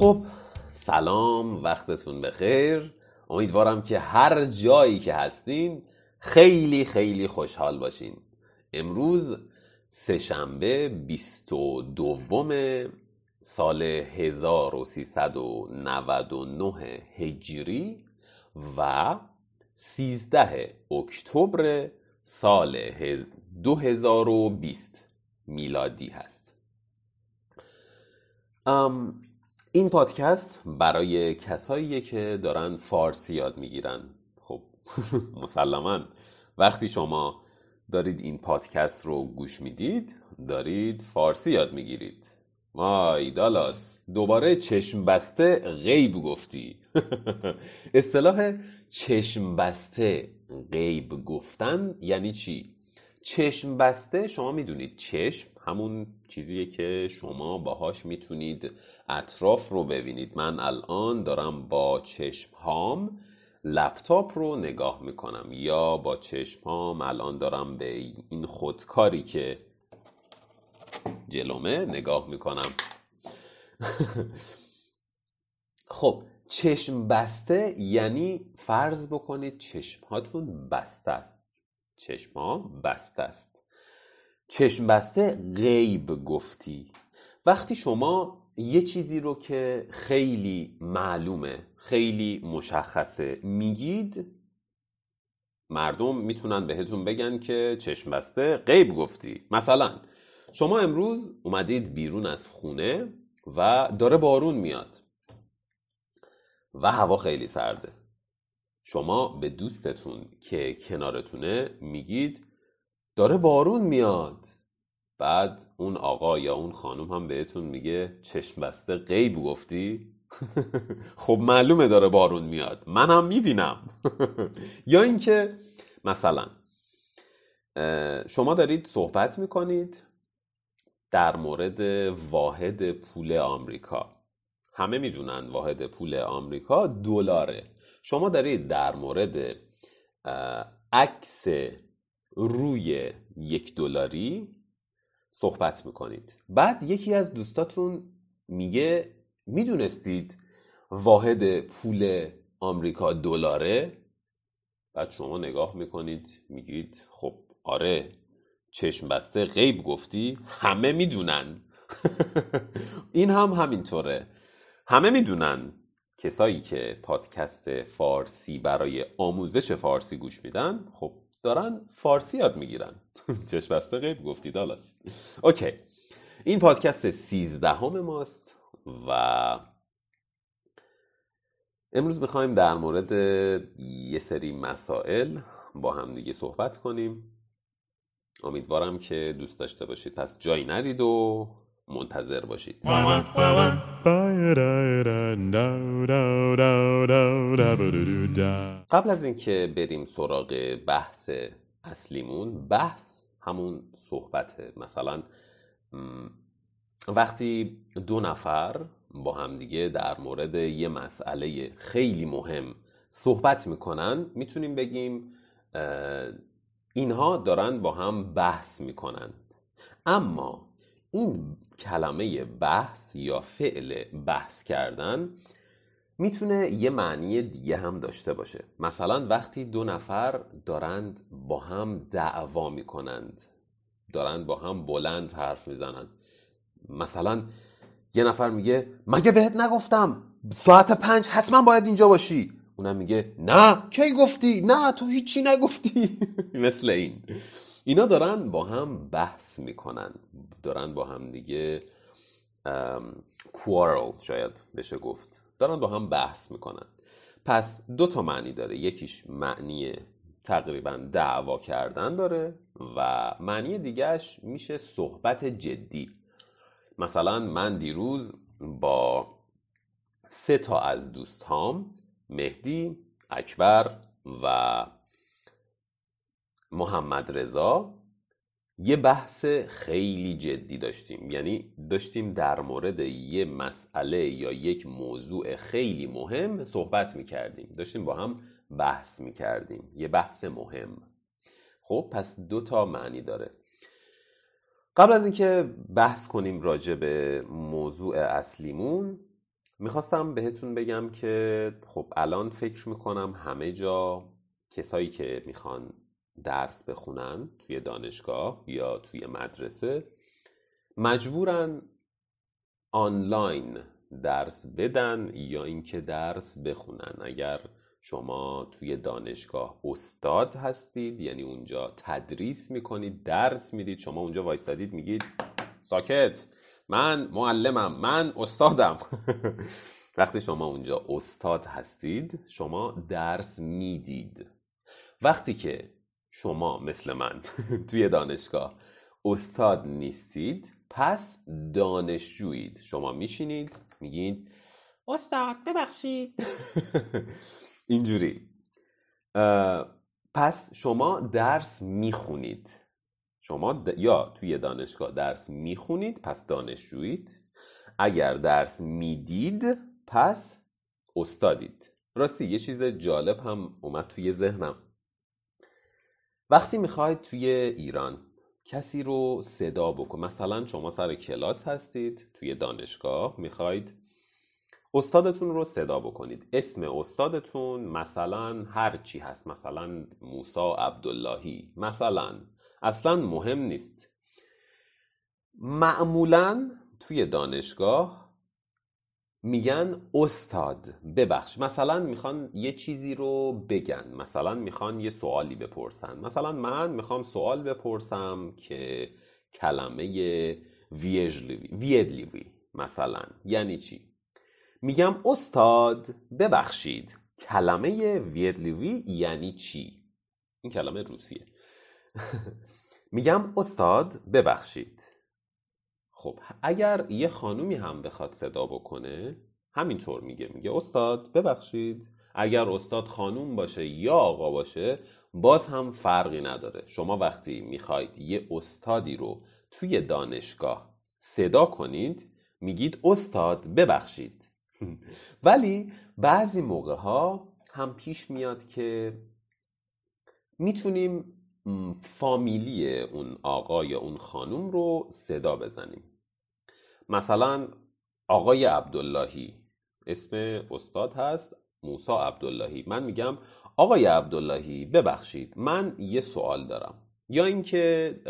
خب سلام وقتتون بخیر. امیدوارم که هر جایی که هستین خیلی خیلی خوشحال باشین. امروز سهشنبه 22 سال 1399 هجری و 13 اکتبر سال 2020 میلادی هست. این پادکست برای کساییه که دارن فارسی یاد می‌گیرن. خب مسلما. وقتی شما دارید این پادکست رو گوش می‌دید دارید فارسی یاد می‌گیرید. وای دالاس دوباره چشم بسته غیب گفتی. اصطلاح چشم بسته غیب گفتن یعنی چی؟ چشم بسته شما می‌دونید. چشم همون چیزیه که شما باهاش می‌تونید اطراف رو ببینید. من الان دارم با چشم هام لپتاپ رو نگاه می‌کنم یا با چشم هام الان دارم به این خودکاری که جلومه نگاه می‌کنم. خب چشم بسته یعنی فرض بکنید چشم هاتون بسته است. چشم ها بسته است. چشم بسته غیب گفتی. وقتی شما یه چیزی رو که خیلی معلومه خیلی مشخصه میگید مردم می‌تونن بهتون بگن که چشم بسته غیب گفتی. مثلا شما امروز اومدید بیرون از خونه و داره بارون میاد و هوا خیلی سرده. شما به دوستتون که کنارتونه میگید داره بارون میاد. بعد اون آقا یا اون خانم هم بهتون میگه چشم بسته غیب گفتی؟ خب معلومه داره بارون میاد. منم می‌بینم. یا اینکه مثلا شما دارید صحبت می‌کنید در مورد واحد پول آمریکا. همه می‌دونن واحد پول آمریکا دلاره. شما دارید در مورد عکس روی یک دلاری صحبت می‌کنید. بعد یکی از دوستاتون میگه می‌دونستید واحد پول آمریکا دلاره؟ بعد شما نگاه می‌کنید میگید خب آره چشم بسته غیب گفتی همه می‌دونن. این هم همینطوره. همه می‌دونن. کسایی که پادکست فارسی برای آموزش فارسی گوش میدن خب دارن فارسی یاد می‌گیرن. چشم بسته غیب گفتی دالاس. اوکی. این پادکست سیزدهم ماست و امروز می‌خوایم در مورد یه سری مسائل با هم دیگه صحبت کنیم. امیدوارم که دوست داشته باشید. پس جایی نرید و منتظر باشید. قبل از اینکه بریم سراغ بحث اصلیمون بحث همون صحبته مثلا وقتی دو نفر با همدیگه در مورد یه مسئله خیلی مهم صحبت می‌کنن می‌تونیم بگیم اینها دارن با هم بحث می‌کنند. اما این کلمه بحث یا فعل بحث کردن می‌تونه یه معنی دیگه هم داشته باشه. مثلا وقتی دو نفر دارند با هم دعوا می‌کنند دارند با هم بلند حرف می‌زنند. مثلا یه نفر میگه مگه بهت نگفتم ساعت پنج حتما باید اینجا باشی؟ اونم میگه نه. کی گفتی؟ نه تو هیچی نگفتی. مثل این. اینا دارن با هم بحث می‌کنن. دارن با هم دیگه کوارل شاید بشه گفت. دارن با هم بحث می‌کنن. پس دو تا معنی داره. یکیش معنی تقریبا دعوا کردن داره و معنی دیگهش میشه صحبت جدی. مثلا من دیروز با سه تا از دوستهام مهدی، اکبر و محمد رضا یه بحث خیلی جدی داشتیم. یعنی داشتیم در مورد یه مسئله یا یک موضوع خیلی مهم صحبت می‌کردیم. داشتیم با هم بحث می‌کردیم. یه بحث مهم. خب پس دو تا معنی داره. قبل از اینکه بحث کنیم راجع به موضوع اصلیمون می‌خواستم بهتون بگم که خب الان فکر می‌کنم همه جا کسایی که می‌خوان درس بخونن توی دانشگاه یا توی مدرسه مجبورن آنلاین درس بدن یا اینکه درس بخونن. اگر شما توی دانشگاه استاد هستید یعنی اونجا تدریس می‌کنید درس می‌دید شما اونجا وایستادید میگید ساکت من معلمم من استادم. وقتی شما اونجا استاد هستید شما درس می‌دید. وقتی که شما مثل من توی دانشگاه. استاد نیستید پس دانشجویید. شما میشینید میگید استاد ببخشید. اینجوری. پس شما درس می‌خونید. شما یا توی دانشگاه درس می‌خونید پس دانشجویید. اگر درس می‌دید پس استادید. راستی یه چیز جالب هم اومد توی ذهنم. وقتی می‌خواید توی ایران کسی رو صدا بکن مثلا شما سر کلاس هستید توی دانشگاه می‌خواید استادتون رو صدا بکنید. اسم استادتون مثلا هر چی هست مثلا موسا عبداللهی مثلا. اصلا مهم نیست. معمولا توی دانشگاه میگن استاد. ببخش. مثلا می‌خوان یه چیزی رو بگن. مثلا می‌خوان یه سوالی بپرسن. مثلا من می‌خوام سوال بپرسم که کلمه ویدلیوی مثلا. یعنی چی؟ میگم استاد ببخشید. کلمه ویدلیوی یعنی چی؟ این کلمه روسیه. میگم استاد ببخشید. خب اگر یه خانومی هم بخواد صدا بکنه همینطور میگه میگه استاد ببخشید. اگر استاد خانوم باشه یا آقا باشه باز هم فرقی نداره. شما وقتی می‌خواید یه استادی رو توی دانشگاه صدا کنید میگید استاد ببخشید. ولی بعضی موقع ها هم پیش میاد که می‌تونیم فامیلی اون آقا یا اون خانوم رو صدا بزنیم. مثلا آقای عبداللهی. اسم استاد هست موسا عبداللهی. من میگم آقای عبداللهی ببخشید من یه سوال دارم. یا اینکه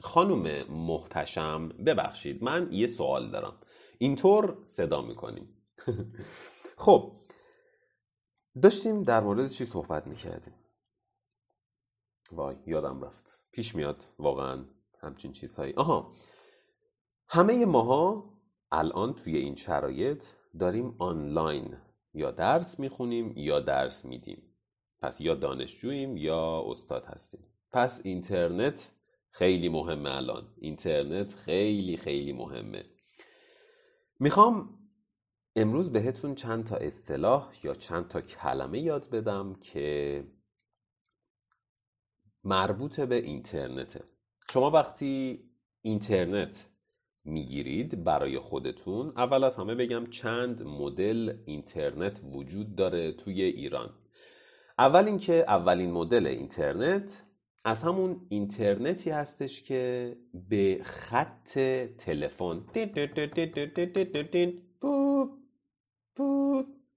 خانم محتشم ببخشید من یه سوال دارم. اینطور صدا می‌کنیم. خب داشتیم در مورد چی صحبت می‌کردیم؟ وای یادم رفت. پیش میاد واقعا همچین چیزهایی. آها همه ماها الان توی این شرایط داریم آنلاین یا درس می‌خونیم یا درس میدیم. پس یا دانشجوییم یا استاد هستیم. پس اینترنت خیلی مهمه الان. اینترنت خیلی خیلی مهمه. می‌خوام امروز بهتون چند تا اصطلاح یا چند تا کلمه یاد بدم که مربوط به اینترنته. شما وقتی اینترنت می‌گیرید برای خودتون. اول از همه بگم چند مدل اینترنت وجود داره توی ایران. اول اینکه اولین مدل اینترنت از همون اینترنتی هستش که به خط تلفن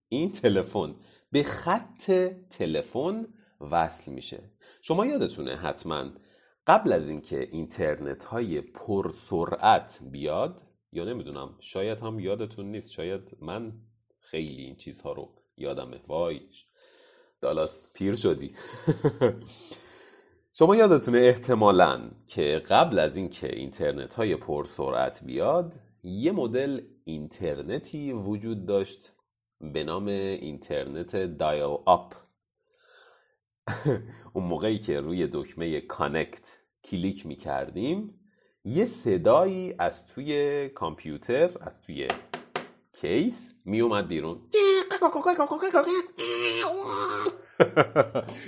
این تلفن به خط تلفن وصل میشه. شما یادتونه حتما قبل از اینکه اینترنت های پرسرعت بیاد یا نمی‌دونم شاید هم یادتون نیست شاید من خیلی این چیزها رو یادمه. وای دالاس پیر شدی. شما یادتونه احتمالا که قبل از اینکه اینترنت های پرسرعت بیاد یه مدل اینترنتی وجود داشت به نام اینترنت dial-up اون موقعی که روی دکمه connect کلیک می کردیم یه صدایی از توی کامپیوتر از توی case می اومد بیرون.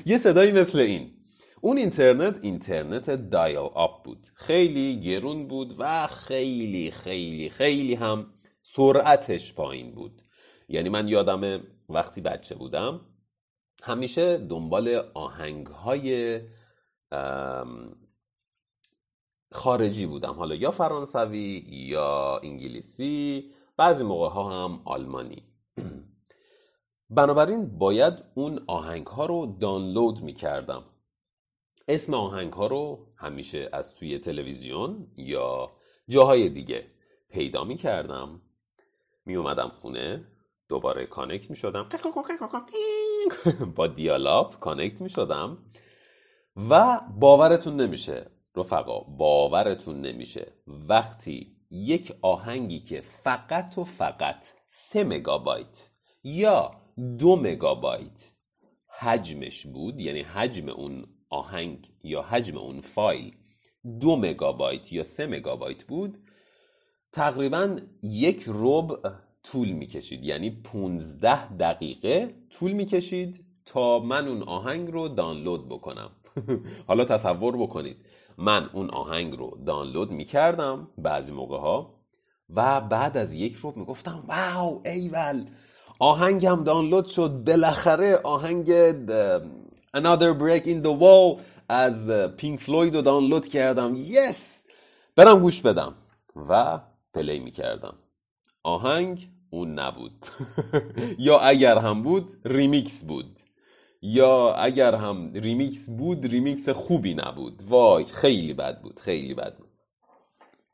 یه صدایی مثل این. اون اینترنت اینترنت dial-up بود. خیلی گرون بود و خیلی خیلی خیلی هم سرعتش پایین بود. یعنی من یادم وقتی بچه بودم همیشه دنبال آهنگ های خارجی بودم. حالا یا فرانسوی یا انگلیسی بعضی موقع ها هم آلمانی. بنابراین باید اون آهنگ ها رو دانلود می کردم اسم آهنگ ها رو همیشه از توی تلویزیون یا جاهای دیگه پیدا می کردم می اومدم خونه. دوباره connect می شدم با dial-up connect می شدم و باورتون نمیشه رفقا باورتون نمیشه. وقتی یک آهنگی که فقط و فقط سه مگابایت یا دو مگابایت حجمش بود یعنی حجم اون آهنگ یا حجم اون فایل دو مگابایت یا سه مگابایت بود تقریبا یک ربع طول می‌کشید. یعنی 15 دقیقه طول می‌کشید تا من اون آهنگ رو دانلود بکنم. حالا تصور بکنید. من اون آهنگ رو دانلود می‌کردم بعضی موقع ها و بعد از یک رو می‌گفتم واو ایول! آهنگم دانلود شد. بالاخره آهنگ Another Brick in the Wall از پینک فلوید رو دانلود کردم. پس برم گوش بدم و play می‌کردم. آهنگ اون نبود. یا اگر هم بود ریمیکس بود. یا اگر هم ریمیکس بود ریمیکس خوبی نبود. وای خیلی بد بود خیلی بد بود.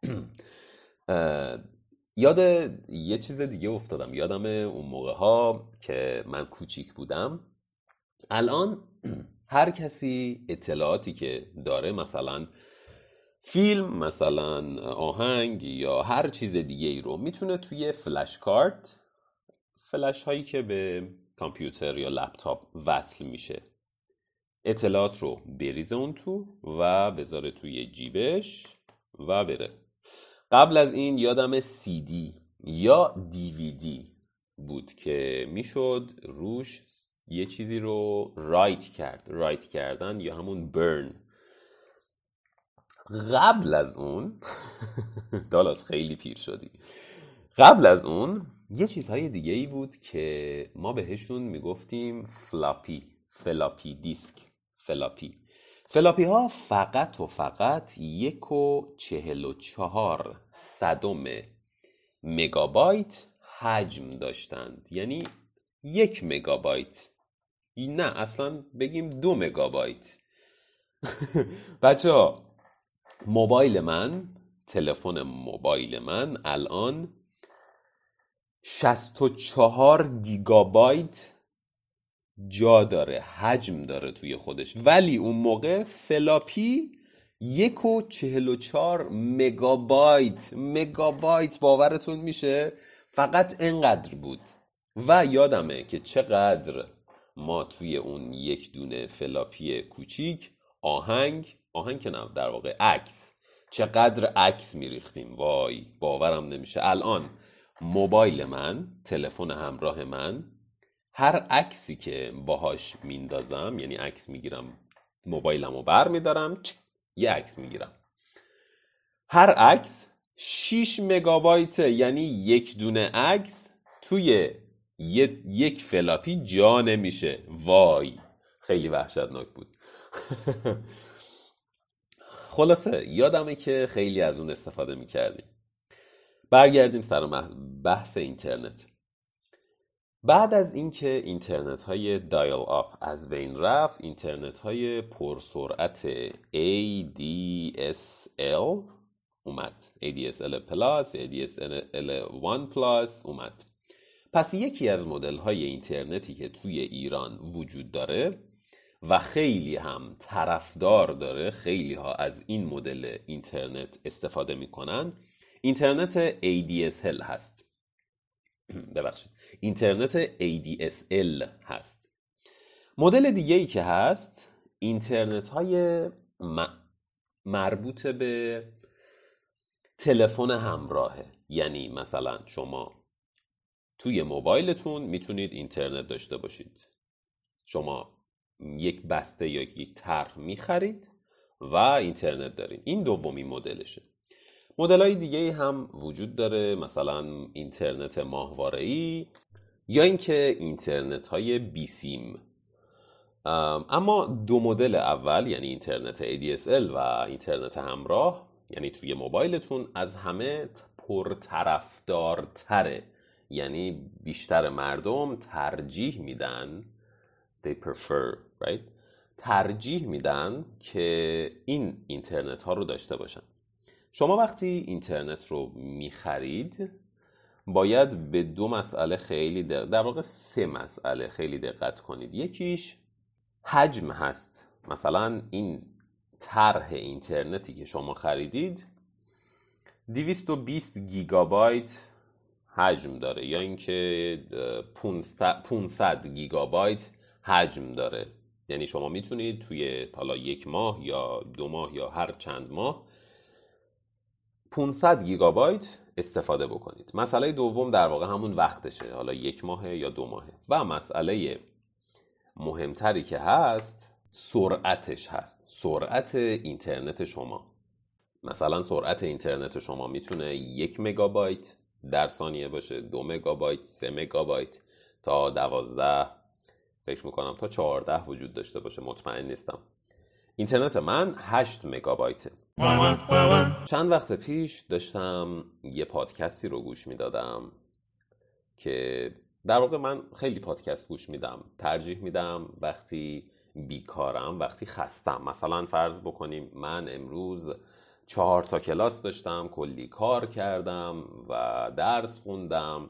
یاد یه چیز دیگه افتادم. یادم اون موقع ها که من کوچیک بودم. الان هر کسی اطلاعاتی که داره مثلا فیلم مثلا آهنگ یا هر چیز دیگه ای رو می‌تونه توی فلش کارت فلش هایی که به کامپیوتر یا لپتاپ وصل میشه اطلاعات رو بریزه اون تو و بذاره توی جیبش و بره. قبل از این یادم دی یا دی بود که می‌شد روش یه چیزی رو write کرد write کردن یا همون burn قبل از اون دالاس خیلی پیر شدی. قبل از اون یه چیزهای دیگه ای بود که ما بهشون می‌گفتیم فلاپی فلاپی دیسک فلاپی. فلاپی ها فقط و فقط یک و چهل و چهار صدم مگابایت حجم داشتند. یعنی یک مگابایت. نه اصلا بگیم دو مگابایت. بچه ها موبایل من تلفن موبایل من الان 64 گیگابایت جا داره حجم داره توی خودش. ولی اون موقع فلاپی یک و چهل و چار مگابایت. مگابایت باورتون میشه؟ فقط انقدر بود. و یادمه که چقدر ما توی اون یک دونه فلاپی کوچیک آهنگ آهنگ که نه در واقع عکس. چقدر عکس میریختیم؟ وای باورم نمیشه. الان موبایل من تلفن همراه من هر عکسی که باهاش میندازم یعنی عکس می‌گیرم موبایلمو بر میدارم یه عکس می‌گیرم. هر عکس 6 مگابایت یعنی یک دونه عکس توی یک فلاپی جا نمیشه. وای خیلی وحشتناک بود. خلاصه یادمه که خیلی از اون استفاده می‌کردیم. برگردیم سر بحث اینترنت. بعد از اینکه اینترنت های دایل آپ از بین رفت اینترنت های پرسرعت ADSL اومد. ADSL plus ADSL 1 plus اومد. پس یکی از مدل های اینترنتی که توی ایران وجود داره و خیلی هم طرفدار داره خیلی ها از این مدل اینترنت استفاده می‌کنن. اینترنت ADSL هست. ببخشید. اینترنت ADSL هست. مدل دیگه ای که هست اینترنت های مربوط به تلفن همراهه. یعنی مثلا شما توی موبایلتون می‌تونید اینترنت داشته باشید. شما یک بسته یا یک طرح می‌خرید و اینترنت دارید. این دومی مدلشه. مدل های دیگه هم وجود داره مثلا اینترنت ماهواره یا اینکه اینترنت های بیسیم اما دو مدل اول یعنی اینترنت ADSL و اینترنت همراه یعنی توی موبایلتون از همه پرطرفدارتره. یعنی بیشتر مردم ترجیح میدن. They prefer right? ترجیح میدن که این اینترنت ها رو داشته باشن. شما وقتی اینترنت رو می‌خرید باید به دو مسئله خیلی دقت در واقع سه مسئله خیلی دقت کنید. یکیش حجم هست. مثلا این طرح اینترنتی که شما خریدید 220 گیگابایت حجم داره یا اینکه 500 گیگابایت حجم داره. یعنی شما می‌تونید توی حالا یک ماه یا دو ماه یا هر چند ماه 500 گیگابایت استفاده بکنید. مسئله دوم در واقع همون وقتشه حالا یک ماه یا دو ماهه. و مسئله مهمتری که هست سرعتش هست. سرعت اینترنت شما. مثلا سرعت اینترنت شما می‌تونه یک مگابایت در ثانیه باشه دو مگابایت سه مگابایت تا دوازده فکر می‌کنم تا چهارده وجود داشته باشه مطمئن نیستم. اینترنت من 8 مگابایته. چند وقت پیش داشتم یه پادکستی رو گوش می‌دادم که در واقع من خیلی پادکست گوش میدم ترجیح میدم وقتی بیکارم وقتی خستم. مثلا فرض بکنیم من امروز چهار تا کلاس داشتم کلی کار کردم و درس خوندم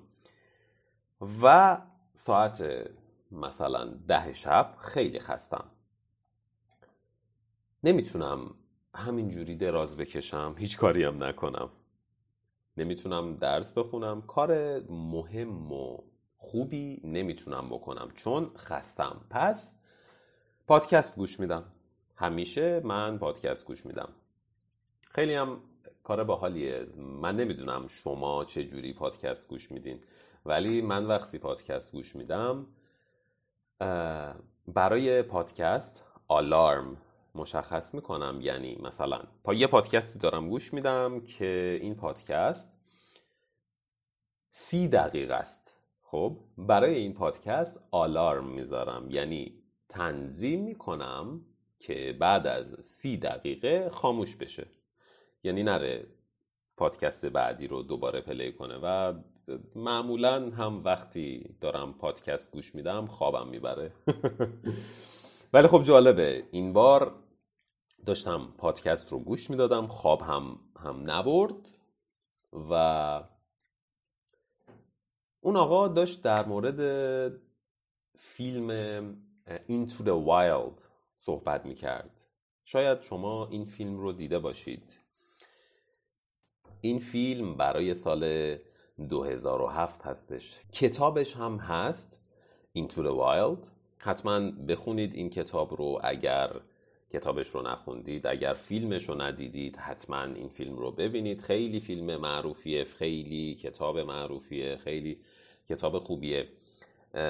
و ساعت مثلا ده شب خیلی خستم. نمی‌تونم همینجوری دراز بکشم هیچ کاری نکنم. نمی‌تونم درس بخونم کار مهم و خوبی نمی‌تونم بکنم چون خستم. پس پادکست گوش میدم. همیشه من پادکست گوش میدم. خیلی هم کار باحالیه. من نمی‌دونم شما چه جوری پادکست گوش میدین ولی من وقتی پادکست گوش میدم برای پادکست آلارم مشخص می‌کنم. یعنی مثلا پا یه پادکستی دارم گوش میدم که این پادکست سی دقیقه است. خب برای این پادکست آلارم می‌ذارم. یعنی تنظیم می‌کنم که بعد از سی دقیقه خاموش بشه. یعنی نره پادکست بعدی رو دوباره پلی کنه و معمولا هم وقتی دارم پادکست گوش میدم خوابم می‌بره. ولی خب جالبه این بار داشتم پادکست رو گوش می‌دادم خواب هم هم نبرد و اون آقا داشت در مورد فیلم Into the Wild صحبت می‌کرد. شاید شما این فیلم رو دیده باشید. این فیلم برای سال 2007 هستش. کتابش هم هست. Into the Wild. حتما بخونید این کتاب رو اگر کتابش رو نخوندید اگر فیلمش رو ندیدید حتما این فیلم رو ببینید. خیلی فیلم معروفیه خیلی کتاب معروفیه خیلی کتاب خوبیه.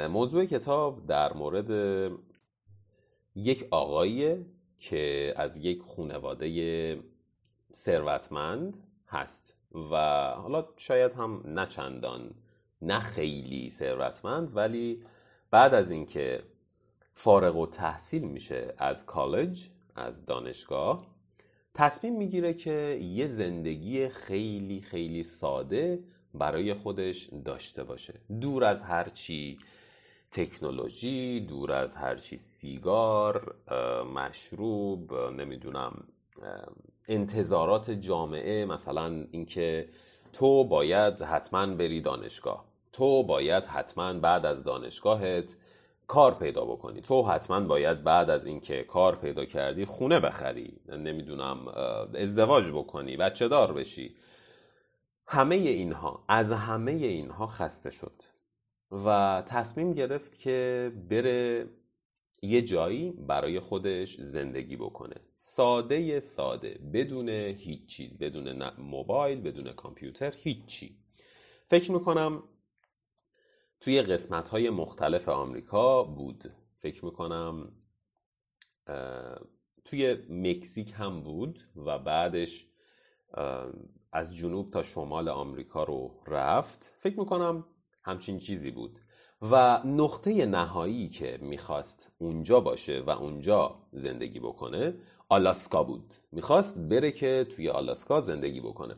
موضوع کتاب در مورد یک آقاییه که از یک خانواده ثروتمند هست. و حالا شاید هم نه چندان نه خیلی ثروتمند ولی بعد از اینکه فارغ و تحصیل میشه از کالج از دانشگاه تصمیم می‌گیره که یه زندگی خیلی خیلی ساده برای خودش داشته باشه. دور از هرچی تکنولوژی دور از هرچی سیگار مشروب نمی‌دونم انتظارات جامعه مثلا اینکه تو باید حتما بری دانشگاه. تو باید حتما بعد از دانشگاهت کار پیدا بکنی. تو حتما باید بعد از اینکه کار پیدا کردی خونه بخری. نمی‌دونم ازدواج بکنی بچه دار بشی. همه اینها از همه اینها خسته شد. و تصمیم گرفت که بره یه جایی برای خودش زندگی بکنه. ساده ساده بدون هیچ چیز بدون موبایل بدون کامپیوتر هیچی. فکر می‌کنم توی قسمت های مختلف آمریکا بود. فکر می‌کنم توی مکزیک هم بود و بعدش از جنوب تا شمال آمریکا رو رفت. فکر می‌کنم همچین چیزی بود. و نقطه نهایی که می‌خواست اونجا باشه و اونجا زندگی بکنه آلاسکا بود. می‌خواست بره که توی آلاسکا زندگی بکنه.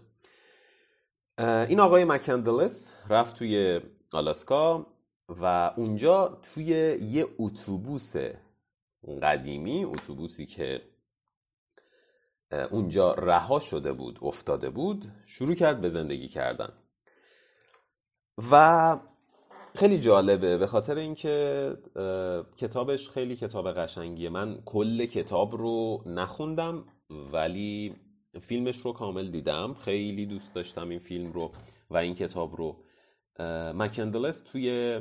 این آقای مکندلس رفت توی آلاسکا و اونجا توی یه اتوبوس قدیمی اتوبوسی که اونجا رها شده بود افتاده بود شروع کرد به زندگی کردن. و خیلی جالبه. به خاطر اینکه کتابش خیلی کتاب قشنگیه. من کل کتاب رو نخوندم ولی فیلمش رو کامل دیدم. خیلی دوست داشتم این فیلم رو و این کتاب رو. مکندلس توی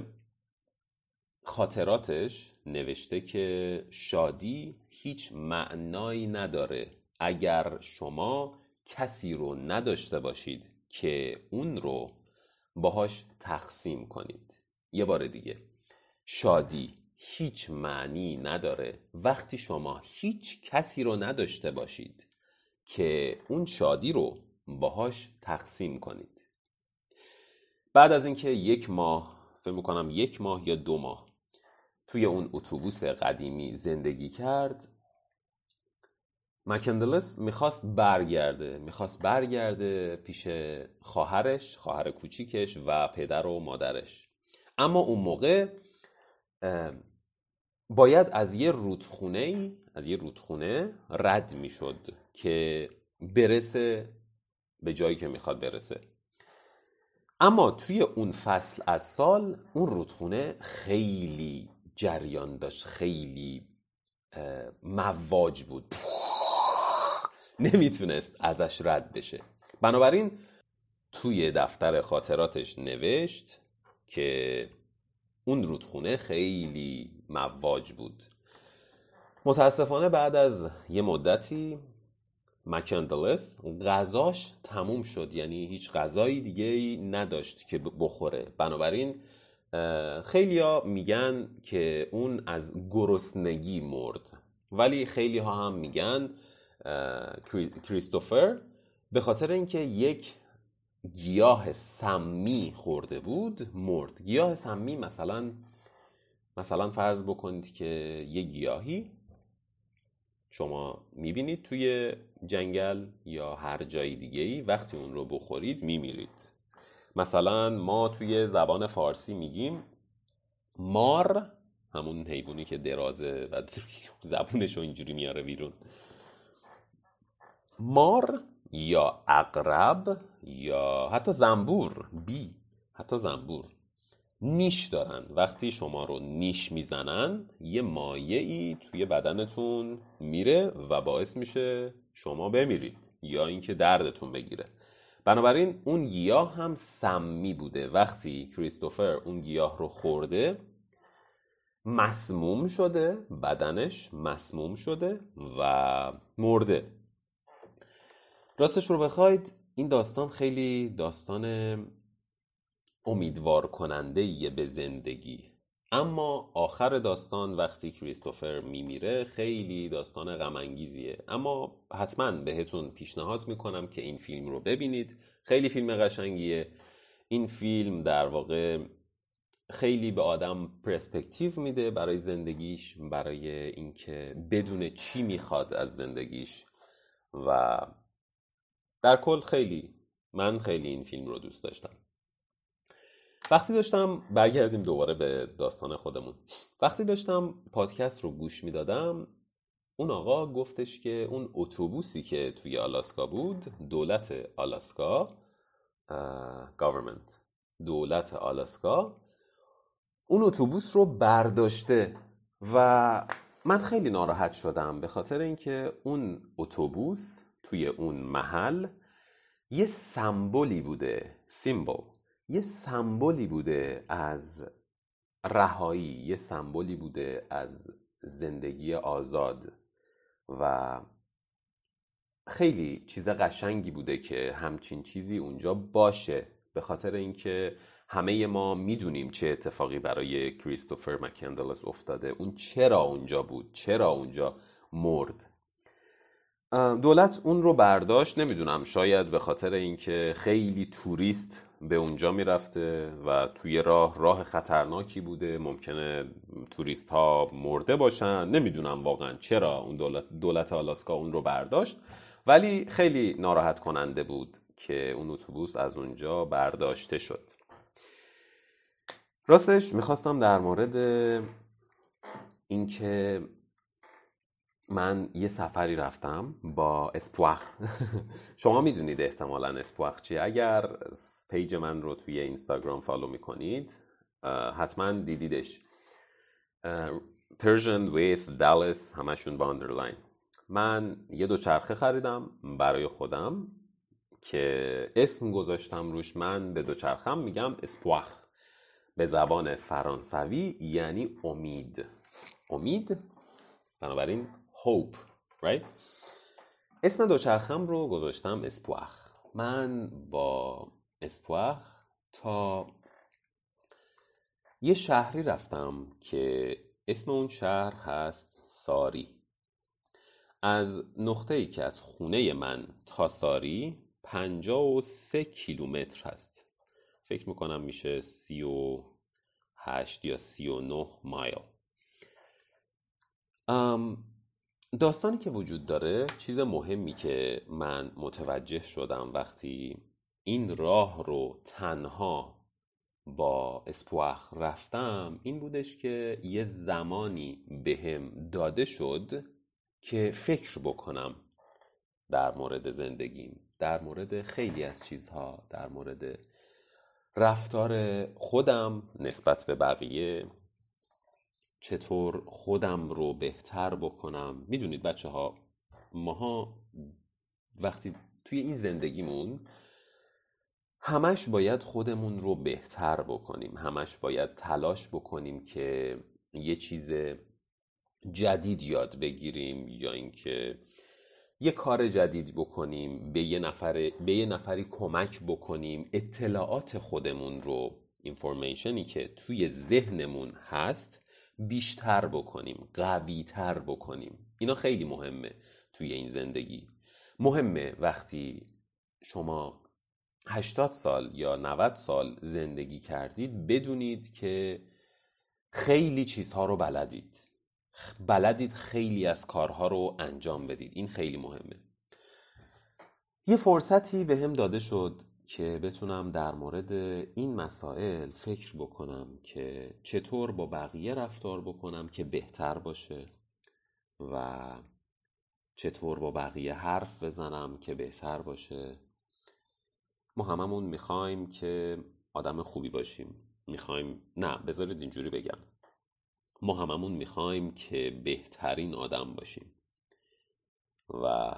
خاطراتش نوشته که شادی هیچ معنایی نداره. اگر شما کسی رو نداشته باشید که اون رو باهاش تقسیم کنید. یه بار دیگه. شادی هیچ معنی نداره. وقتی شما هیچ کسی رو نداشته باشید که اون شادی رو باهاش تقسیم کنید. بعد از اینکه یک ماه فکر می‌کنم یک ماه یا دو ماه توی اون اتوبوس قدیمی زندگی کرد مکندلس می‌خواست برگرده می‌خواست برگرده پیش خواهرش خواهر کوچیکش و پدر و مادرش. اما اون موقع باید از یه رودخونه از یه رودخونه رد می‌شد که برسه به جایی که می‌خواد برسه. اما توی اون فصل از سال اون رودخونه خیلی جریان داشت خیلی مواج بود. نمی‌تونست ازش رد بشه. بنابراین توی دفتر خاطراتش نوشت که اون رودخونه خیلی مواج بود. متاسفانه بعد از یه مدتی مکندلس غذاش تموم شد. یعنی هیچ غذایی دیگه نداشت که بخوره. بنابراین خیلیا میگن که اون از گرسنگی مرد. ولی خیلی ها هم میگن کریستوفر به خاطر اینکه یک گیاه سمی خورده بود مرد. گیاه سمی مثلا مثلا فرض بکنید که یه گیاهی شما می‌بینید توی جنگل یا هر جای دیگه ای وقتی اون رو بخورید میمیرید. مثلا ما توی زبان فارسی میگیم مار همون حیوانی که درازه و زبونش رو اینجوری میاره بیرون. مار یا اقرب یا حتی زنبور بی. حتی زنبور. نیش دارن. وقتی شما رو نیش می‌زنن یه مایه ای توی بدنتون میره و باعث میشه شما بمیرید یا اینکه دردتون بگیره. بنابراین اون گیاه هم سمی بوده. وقتی کریستوفر اون گیاه رو خورده مسموم شده بدنش مسموم شده و مرده. راستش رو بخواید این داستان خیلی داستان امیدوار کننده به زندگی. اما آخر داستان وقتی کریستوفر میمیره خیلی داستان غمانگیزیه. اما حتما بهتون پیشنهاد می‌کنم که این فیلم رو ببینید. خیلی فیلم قشنگیه. این فیلم در واقع خیلی به آدم پرسپکتیو میده برای زندگیش برای اینکه بدون چی می‌خواد از زندگیش. و در کل خیلی من خیلی این فیلم رو دوست داشتم. وقتی داشتم برگردیم دوباره به داستان خودمون. وقتی داشتم پادکست رو گوش می‌دادم اون آقا گفتش که اون اتوبوسی که توی آلاسکا بود دولت آلاسکا government دولت آلاسکا اون اتوبوس رو برداشته و من خیلی ناراحت شدم به خاطر اینکه اون اتوبوس توی اون محل یه سمبولی بوده سیمبل. یه سمبولی بوده از رهایی یه سمبولی بوده از زندگی آزاد و خیلی چیز قشنگی بوده که همچین چیزی اونجا باشه. به خاطر اینکه همه ما می‌دونیم چه اتفاقی برای کریستوفر مکندلس افتاده. اون چرا اونجا بود؟ چرا اونجا مرد؟ دولت اون رو برداشت نمی‌دونم شاید به خاطر اینکه خیلی توریست به اونجا می‌رفته و توی راه راه خطرناکی بوده. ممکنه توریست ها مرده باشن. نمی‌دونم واقعا چرا اون دولت, دولت آلاسکا اون رو برداشت. ولی خیلی ناراحت کننده بود که اون اتوبوس از اونجا برداشته شد. راستش می‌خواستم در مورد اینکه من یه سفری رفتم با اسپواخ شما می‌دونید احتمالا اسپواخ چیه. اگر page من رو توی اینستاگرام follow می‌کنید حتما دیدیدش. Persian with Dallas همشون با اندرلاین من یه دوچرخه خریدم برای خودم که اسم گذاشتم روش. من به دوچرخم میگم اسپواخ به زبان فرانسوی یعنی امید. امید؟ بنابراین hope right? اسم دوچرخم رو گذاشتم اسپواخ. من با اسپواخ تا یه شهری رفتم که اسم اون شهر هست ساری. از نقطه ای که از خونه من تا ساری پنجاه و سه کیلومتر هست. فکر می‌کنم میشه سی و هشت یا سی و نه مایل. داستانی که وجود داره چیز مهمی که من متوجه شدم وقتی این راه رو تنها با اسپواخ رفتم این بودش که یه زمانی بهم داده شد که فکر بکنم در مورد زندگیم در مورد خیلی از چیزها در مورد رفتار خودم نسبت به بقیه چطور خودم رو بهتر بکنم. می‌دونید بچه ها ماها وقتی توی این زندگیمون همش باید خودمون رو بهتر بکنیم. همش باید تلاش بکنیم که یه چیز جدید یاد بگیریم یا اینکه یه کار جدید بکنیم به یه, نفر، به یه نفری کمک بکنیم. اطلاعات خودمون رو اینفورمیشنی که توی ذهنمون هست بیشتر بکنیم قویتر بکنیم. اینا خیلی مهمه توی این زندگی. مهمه وقتی شما 80 سال یا 90 سال زندگی کردید بدونید که خیلی چیزها رو بلدید. بلدید خیلی از کارها رو انجام بدید. این خیلی مهمه. یه فرصتی به هم داده شد که بتونم در مورد این مسائل فکر بکنم که چطور با بقیه رفتار بکنم که بهتر باشه و چطور با بقیه حرف بزنم که بهتر باشه. ما هممون می‌خوایم که آدم خوبی باشیم. می‌خوایم نه بذارید اینجوری بگم. ما هممون می‌خوایم که بهترین آدم باشیم و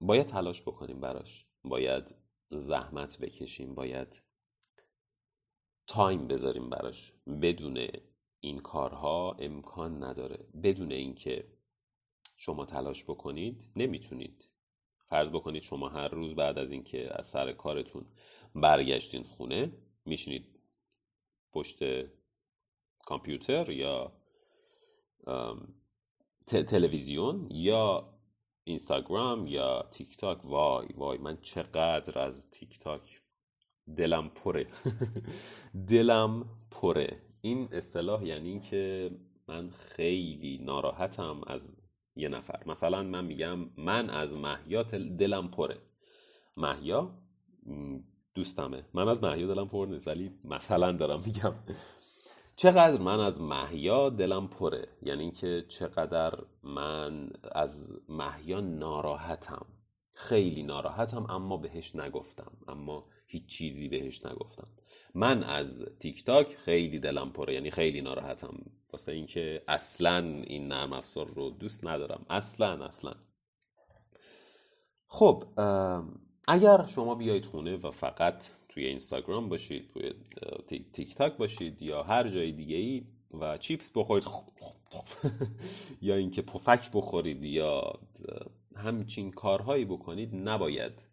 باید تلاش بکنیم براش. باید زحمت بکشیم باید تایم بذاریم براش. بدون این کارها امکان نداره. بدون اینکه شما تلاش بکنید نمی‌تونید. فرض بکنید شما هر روز بعد از اینکه از سر کارتون برگشتین خونه میشینید پشت کامپیوتر یا تلویزیون یا اینستاگرام یا تیک تاک وای وای من چقدر از تیک تاک دلم پره. دلم پره. این اصطلاح یعنی که من خیلی ناراحتم از یه نفر. مثلا من میگم من از محیا دلم پره. محیا دوستمه. من از محیا دلم پر نیست ولی مثلا دارم میگم. چقدر من از محیا دلم پره؟ یعنی اینکه چقدر من از محیا ناراحتم. خیلی ناراحتم اما بهش نگفتم. اما هیچ چیزی بهش نگفتم. من از تیک تاک خیلی دلم پره یعنی خیلی ناراحتم. واسه اینکه اصلا این نرم افزار رو دوست ندارم. اصلا اصلا. خب اگر شما بیایید خونه و فقط توی اینستاگرام باشید توی تیک تاک باشید یا هر جای دیگه ای و چیپس بخورید یا اینکه پفک بخورید یا همچین کارهایی بکنید نباید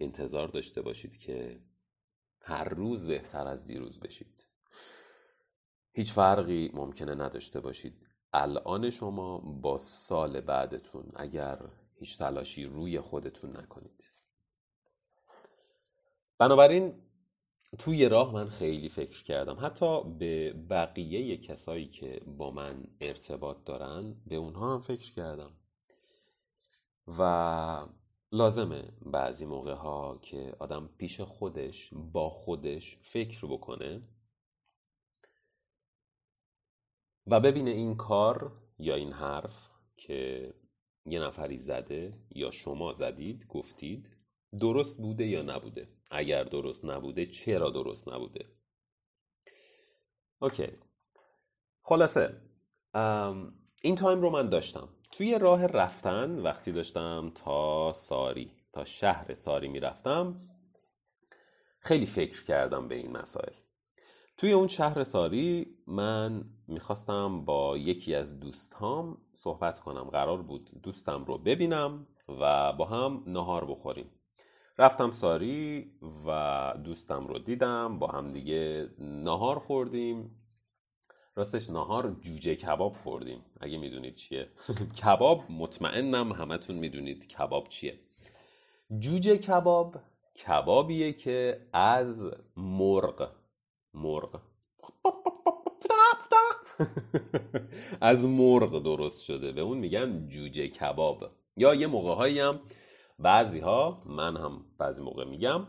انتظار داشته باشید که هر روز بهتر از دیروز بشید. هیچ فرقی ممکنه نداشته باشید. الان شما با سال بعدتون اگر هیچ تلاشی روی خودتون نکنید. بنابراین توی راه من خیلی فکر کردم. حتی به بقیه کسایی که با من ارتباط دارن به اونها هم فکر کردم. و لازمه بعضی موقع ها که آدم پیش خودش با خودش فکر بکنه. و ببینه این کار یا این حرف که یه نفری زده یا شما زدید گفتید درست بوده یا نبوده. اگر درست نبوده چرا درست نبوده؟ OK. خلاصه این time رو من داشتم. توی راه رفتن وقتی داشتم تا ساری تا شهر ساری می‌رفتم خیلی فکر کردم به این مسائل. توی اون شهر ساری من می‌خواستم با یکی از دوستام صحبت کنم. قرار بود دوستم رو ببینم و با هم نهار بخوریم. رفتم ساری و دوستم رو دیدم با هم دیگه نهار خوردیم. راستش نهار جوجه کباب خوردیم. اگه می‌دونید چیه. کباب مطمئنم همتون می‌دونید کباب چیه. جوجه کباب کبابیه که از مرغ. مرغ. از مرغ درست شده. به اون میگن جوجه کباب. یا یه موقع هم بعضی ها من هم بعضی موقع میگم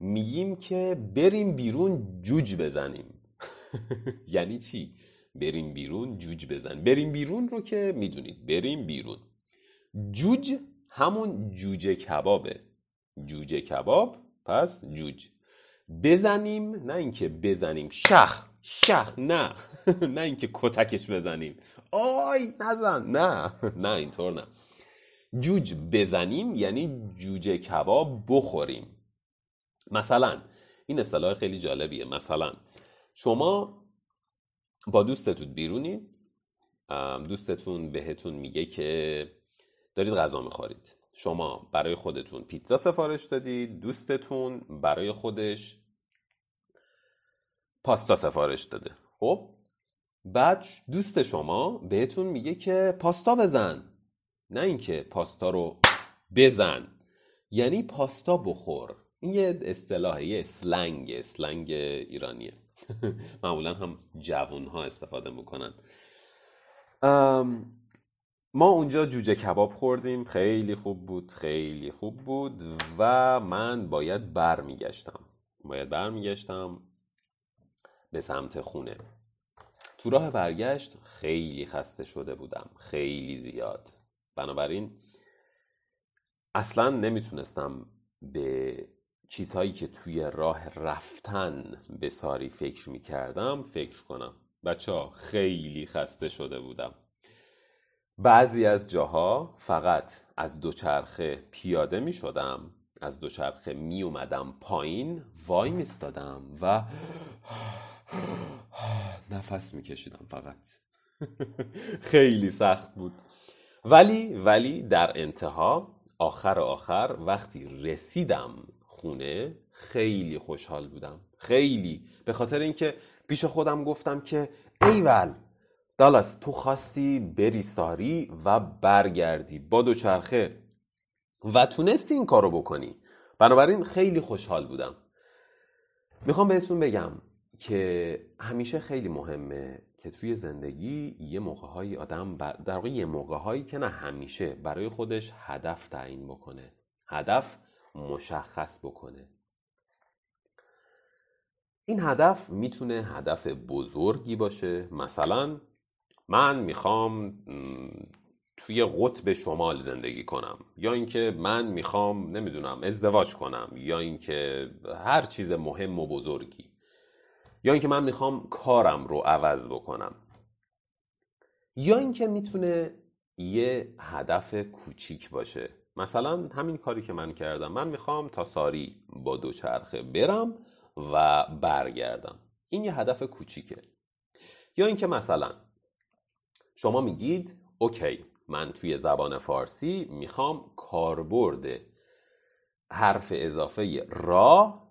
میگیم که بریم بیرون جوج بزنیم. یعنی چی؟ بریم بیرون جوج بزن. بریم بیرون رو که می‌دونید بریم بیرون. جوج همون جوجه کبابه. جوجه کباب پس جوج. بزنیم نه اینکه بزنیم شخ شخ نه. نه اینکه کتکش بزنیم. آی نزن. نه نه اینطور نه. جوج بزنیم یعنی جوجه کباب بخوریم. مثلا این اصطلاح خیلی جالبیه. مثلا شما با دوستتون بیرونی دوستتون بهتون میگه که دارید غذا می‌خورید. شما برای خودتون پیتزا سفارش دادید دوستتون برای خودش پاستا سفارش داده. خب بعد دوست شما بهتون میگه که پاستا بزن. نه اینکه پاستا رو بزن. یعنی پاستا بخور. این یه اصطلاحه یه اسلنگ اسلنگ ایرانیه. معمولا هم جوون ها استفاده می‌کنن. ما اونجا جوجه کباب خوردیم. خیلی خوب بود خیلی خوب بود و من باید برمیگشتم. باید برمیگشتم به سمت خونه. تو راه برگشت خیلی خسته شده بودم. خیلی زیاد. بنابراین اصلا نمی‌تونستم به چیزهایی که توی راه رفتن به ساری فکر می‌کردم فکر کنم. بچه ها خیلی خسته شده بودم. بعضی از جاها فقط از دوچرخه پیاده می شدم از دوچرخه می اومدم پایین وای میستادم و نفس میکشیدم فقط. خیلی سخت بود. ولی ولی در انتها آخر آخر وقتی رسیدم خونه خیلی خوشحال بودم. خیلی. به خاطر اینکه پیش خودم گفتم که ایول دالاس تو خواستی بری ساری و برگردی با دوچرخه و تونستی این کارو بکنی. بنابراین خیلی خوشحال بودم. می‌خوام بهتون بگم که همیشه خیلی مهمه که توی زندگی یه موقع آدم در واقع یه موقع هایی که نه همیشه برای خودش هدف تعیین بکنه. هدف مشخص بکنه. این هدف می‌تونه هدف بزرگی باشه. مثلا من می‌خوام توی قطب شمال زندگی کنم. یا اینکه من می‌خوام نمی‌دونم ازدواج کنم. یا اینکه هر چیز مهم و بزرگی. یا اینکه من می‌خوام کارم رو عوض بکنم. یا اینکه می‌تونه یه هدف کوچیک باشه. مثلا همین کاری که من کردم. من می‌خوام تا ساری با دوچرخه برم و برگردم. این یه هدف کوچیکه. یا اینکه مثلا شما میگید اوکی من توی زبان فارسی می‌خوام کاربرد حرف اضافه را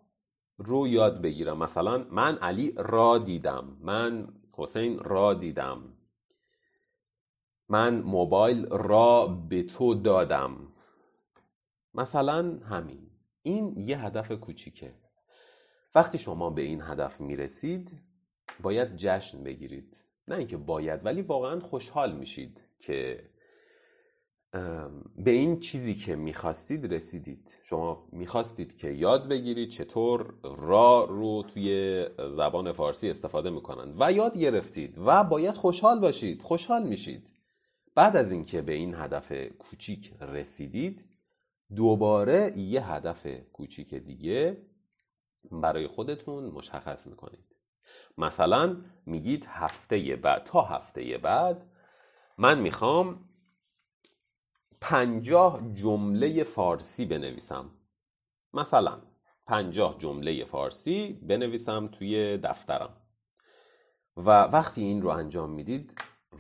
رو یاد بگیرم. مثلا من علی را دیدم. من حسین را دیدم. من موبایل را به تو دادم. مثلا همین. این یه هدف کوچیکه. وقتی شما به این هدف می‌رسید باید جشن بگیرید. نه اینکه باید ولی واقعا خوشحال میشید که به این چیزی که می‌خواستید رسیدید. شما می‌خواستید که یاد بگیرید چطور را رو توی زبان فارسی استفاده می‌کنند و یاد گرفتید و باید خوشحال باشید خوشحال میشید. بعد از اینکه به این هدف کوچیک رسیدید دوباره یه هدف کوچیک دیگه برای خودتون مشخص می‌کنید. مثلا میگید هفته بعد. تا هفته بعد من می‌خوام پنجاه جمله فارسی بنویسم. مثلا پنجاه جمله فارسی بنویسم توی دفترم. و وقتی این رو انجام می‌دید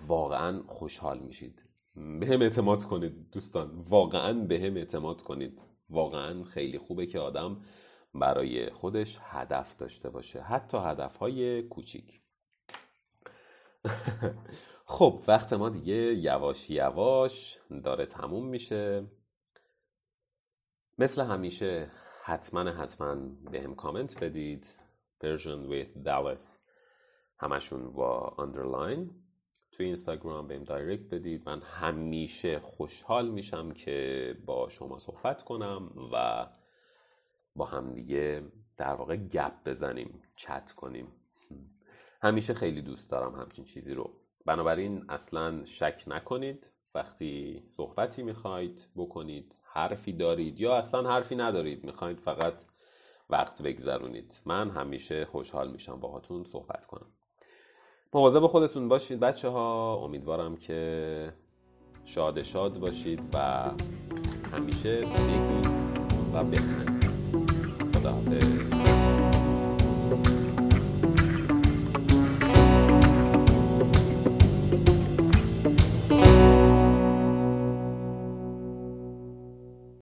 واقعا خوشحال میشید. به هم اعتماد کنید دوستان. واقعا به هم اعتماد کنید. واقعا خیلی خوبه که آدم برای خودش هدف داشته باشه. حتی هدف های کوچیک. خب وقت ما دیگه یواش یواش داره تموم میشه. مثل همیشه حتما حتما به هم کامنت بدید. Persian with Dallas. همشون با underline. توی اینستاگرام بهم دایرکت بدید. من همیشه خوشحال میشم که با شما صحبت کنم و با همدیگه در واقع گپ بزنیم چت کنیم. همیشه خیلی دوست دارم همچین چیزی رو. بنابراین اصلا شک نکنید. وقتی صحبتی می‌خواید بکنید حرفی دارید یا اصلا حرفی ندارید می‌خواید فقط وقت بگذرونید. من همیشه خوشحال میشم باهاتون صحبت کنم. مواظب خودتون باشید بچه ها امیدوارم که شاد شاد باشید و همیشه بگید و بخندید خدا